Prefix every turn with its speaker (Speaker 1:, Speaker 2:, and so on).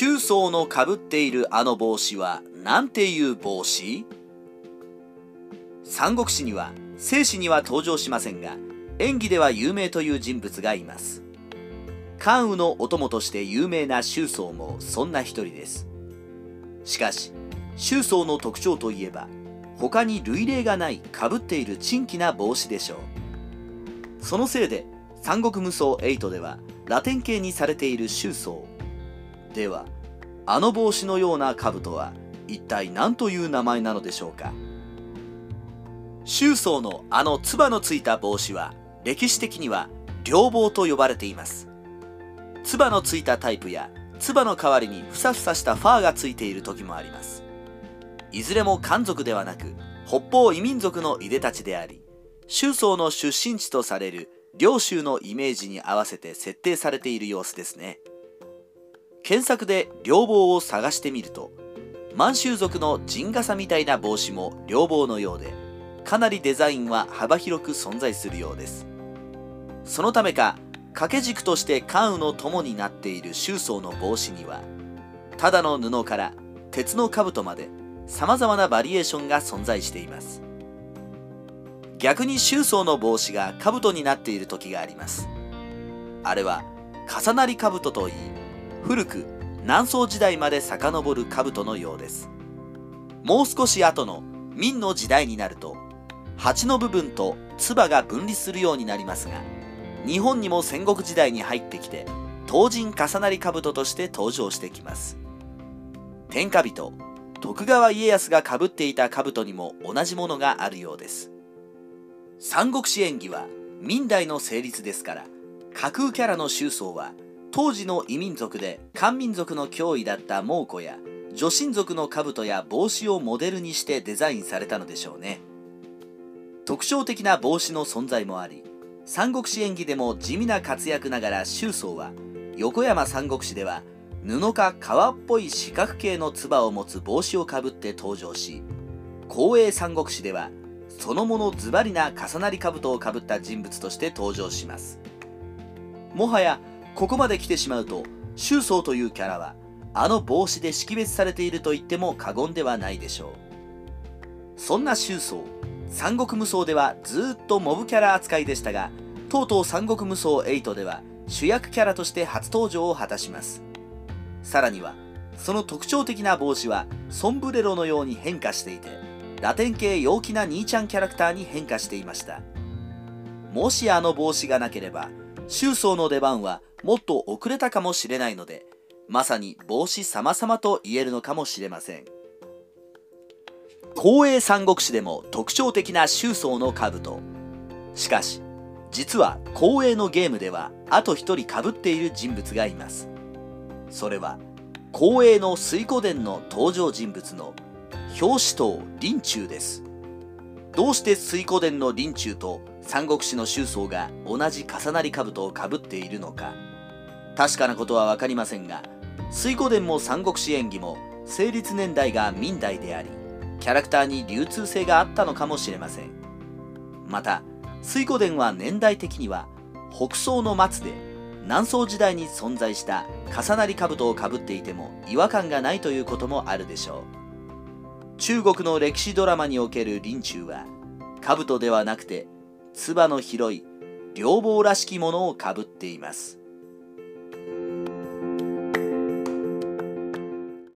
Speaker 1: 周宗のかぶっているあの帽子は何ていう帽子？三国志には正史には登場しませんが演技では有名という人物がいます。関羽のお供として有名な周宗もそんな一人です。しかし周宗の特徴といえば他に類例がないかぶっている珍奇な帽子でしょう。そのせいで三国無双8ではラテン系にされている周宗ではあの帽子のような兜は一体何という名前なのでしょうか？周宗のあの唾のついた帽子は歴史的には両帽と呼ばれています。唾のついたタイプや唾の代わりにふさふさしたファーがついている時もあります。いずれも漢族ではなく北方異民族のいでたちであり周宗の出身地とされる領州のイメージに合わせて設定されている様子ですね。検索で両棒を探してみると満州族の陣笠みたいな帽子も両棒のようでかなりデザインは幅広く存在するようです。そのためか掛け軸として関羽の友になっている周宗の帽子にはただの布から鉄の兜まで様々なバリエーションが存在しています。逆に周宗の帽子が兜になっている時があります。あれは重なり兜といい古く南宋時代まで遡る兜のようです。もう少し後の明の時代になると鉢の部分と唾が分離するようになりますが日本にも戦国時代に入ってきて東人重なり兜として登場してきます。天下人徳川家康がかぶっていた兜にも同じものがあるようです。三国志演義は明代の成立ですから架空キャラの周宗は当時の異民族で漢民族の脅威だった蒙古や女神族の兜や帽子をモデルにしてデザインされたのでしょうね。特徴的な帽子の存在もあり三国志演義でも地味な活躍ながら周宗は横山三国志では布か革っぽい四角形の唾を持つ帽子をかぶって登場し光栄三国志ではそのものズバリな重なり兜をかぶった人物として登場します。もはやここまで来てしまうと周宗というキャラはあの帽子で識別されていると言っても過言ではないでしょう。そんな周宗三国無双ではずっとモブキャラ扱いでしたがとうとう三国無双8では主役キャラとして初登場を果たします。さらにはその特徴的な帽子はソンブレロのように変化していてラテン系陽気な兄ちゃんキャラクターに変化していました。もしあの帽子がなければ周宗の出番はもっと遅れたかもしれないのでまさに帽子様々と言えるのかもしれません。光栄三国志でも特徴的な周宗の兜。しかし実は光栄のゲームではあと一人かぶっている人物がいます。それは光栄の水湖殿の登場人物の表紙刀林中です。どうして水湖殿の林中と三国志の周宗が同じ重なり兜をかぶっているのか。確かなことは分かりませんが水湖殿も三国志演義も成立年代が明代でありキャラクターに流通性があったのかもしれません。また水湖殿は年代的には北宋の末で南宋時代に存在した重なり兜をかぶっていても違和感がないということもあるでしょう。中国の歴史ドラマにおける林中は兜ではなくて唾の広い両棒らしきものをかぶっています。